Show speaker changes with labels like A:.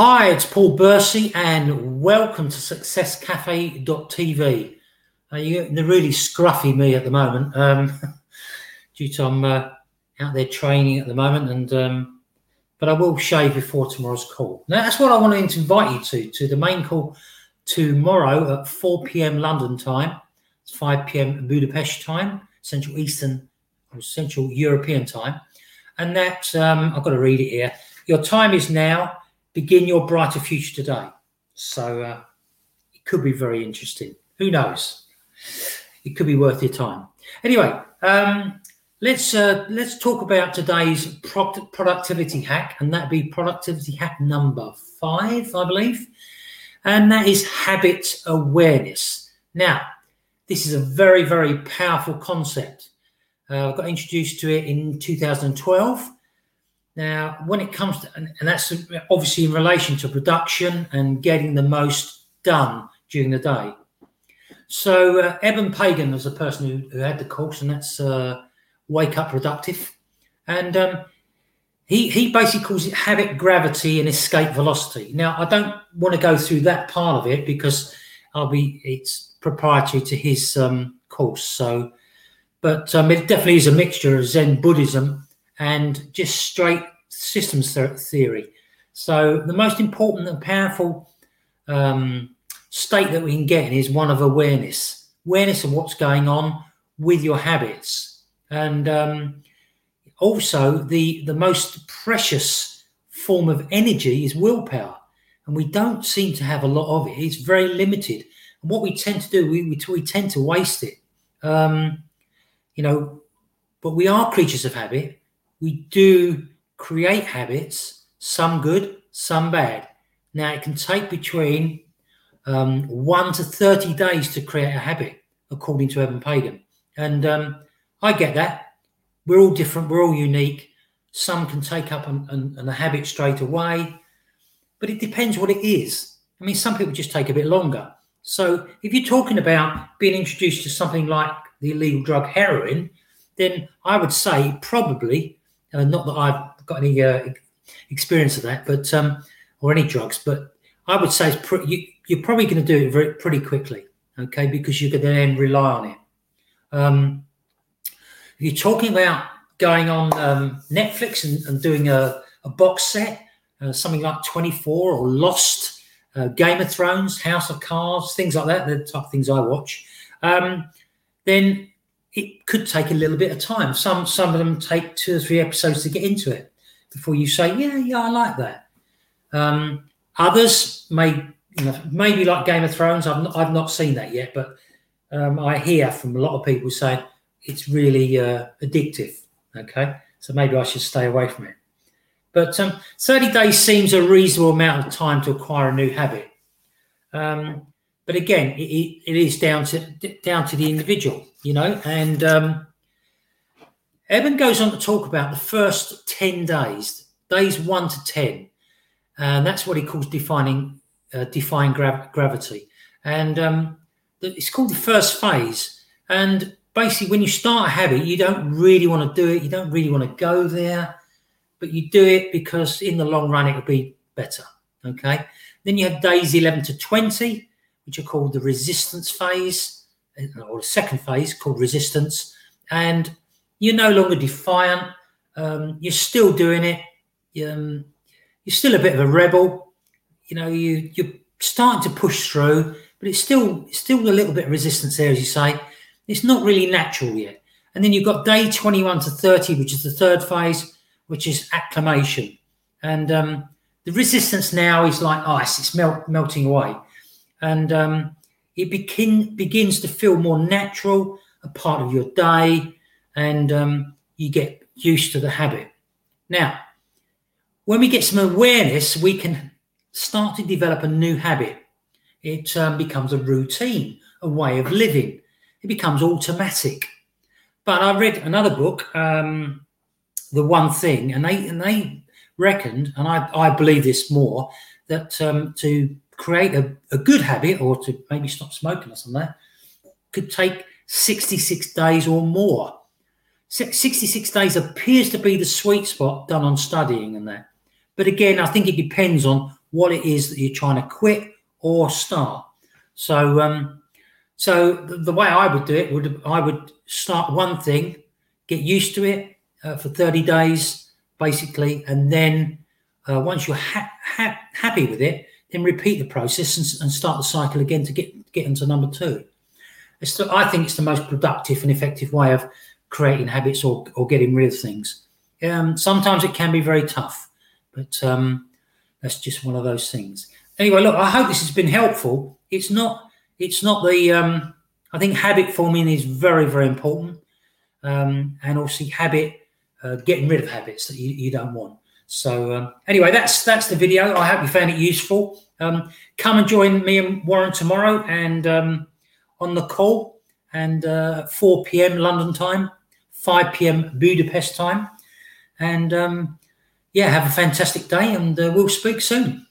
A: Hi, it's Paul Bursey, and welcome to SuccessCafe.tv. Uh, you're really scruffy me at the moment um, due to I'm uh, out there training at the moment, and um, but I will shave before tomorrow's call. Now, that's what I want to invite you to to the main call tomorrow at 4 p.m. London time. It's 5 p.m. Budapest time, Central Eastern or Central European time, and that um, I've got to read it here. Your time is now begin your brighter future today. So uh, it could be very interesting. Who knows? It could be worth your time. Anyway, um, let's uh, let's talk about today's pro- productivity hack, and that be productivity hack number five, I believe, and that is habit awareness. Now, this is a very very powerful concept. Uh, I got introduced to it in 2012 now, when it comes to, and, and that's obviously in relation to production and getting the most done during the day. So, uh, Eben Pagan was the person who, who, had the course, and that's uh, Wake Up Productive. And um, he, he basically calls it habit gravity and escape velocity. Now, I don't want to go through that part of it because I'll be it's proprietary to his um, course. So, but um, it definitely is a mixture of Zen Buddhism and just straight systems theory. So the most important and powerful um, state that we can get in is one of awareness, awareness of what's going on with your habits, and um, also the the most precious form of energy is willpower, and we don't seem to have a lot of it. It's very limited, and what we tend to do, we we, we tend to waste it. Um, you know, but we are creatures of habit, we do create habits, some good, some bad. Now, it can take between um, one to 30 days to create a habit, according to Eben Pagan. And um, I get that. We're all different, we're all unique. Some can take up a habit straight away, but it depends what it is. I mean, some people just take a bit longer. So if you're talking about being introduced to something like the illegal drug heroin, then I would say probably uh, not that I've got any uh, experience of that, but um, or any drugs, but I would say it's you, are probably going to do it very pretty quickly, okay? Because you can then rely on it. Um, you're talking about going on um, Netflix and, and, doing a, a box set, uh, something like 24 or Lost, uh, Game of Thrones, House of Cards, things like that, the type of things I watch, um, then it could take a little bit of time. Some some of them take two or three episodes to get into it before you say, yeah, yeah, I like that. Um, others may, you know, maybe like Game of Thrones. I've not, I've not seen that yet, but um, I hear from a lot of people saying it's really uh, addictive. Okay, so maybe I should stay away from it. But um, 30 days seems a reasonable amount of time to acquire a new habit. Um, but again, it, it is down to down to the individual, you know. And um, Eben goes on to talk about the first ten days, days one to ten, and that's what he calls defining uh, define gra- gravity. And um, it's called the first phase. And basically, when you start a habit, you don't really want to do it. You don't really want to go there, but you do it because in the long run, it'll be better. Okay. Then you have days 11 to 20 which are called the resistance phase, or a second phase called resistance. And you're no longer defiant. Um, you're still doing it. Um, you're still a bit of a rebel. You know, you you're starting to push through, but it's still it's still a little bit of resistance there, as you say. It's not really natural yet. And then you've got day 21 to 30, which is the third phase, which is acclimation. And um, the resistance now is like ice; it's melt, melting away and um, it begin, begins to feel more natural, a part of your day, and um, you get used to the habit. Now, when we get some awareness, we can start to develop a new habit. It um, becomes a routine, a way of living. It becomes automatic. But I read another book, um, The One Thing, and they and they reckoned, and I, I believe this more, that um, to create a, a good habit or to maybe stop smoking or something could take 66 days or more. 66 days appears to be the sweet spot done on studying and that. But again, I think it depends on what it is that you're trying to quit or start. So, um, so the, way I would do it would I would start one thing, get used to it uh, for 30 days, basically, and then uh, once you're ha- ha- happy with it, then repeat the process and, and, start the cycle again to get get into number two. The, I think it's the most productive and effective way of creating habits or, or getting rid of things. Um, sometimes it can be very tough, but um, that's just one of those things. Anyway, look, I hope this has been helpful. It's not. It's not the. Um, I think habit forming is very, very important, um, and also habit uh, getting rid of habits that you, you don't want. So um, anyway, that's that's the video. I hope you found it useful. Um, come and join me and Warren tomorrow, and um, on the call, and uh, 4 p.m. London time, 5 p.m. Budapest time, and um, yeah, have a fantastic day, and uh, we'll speak soon.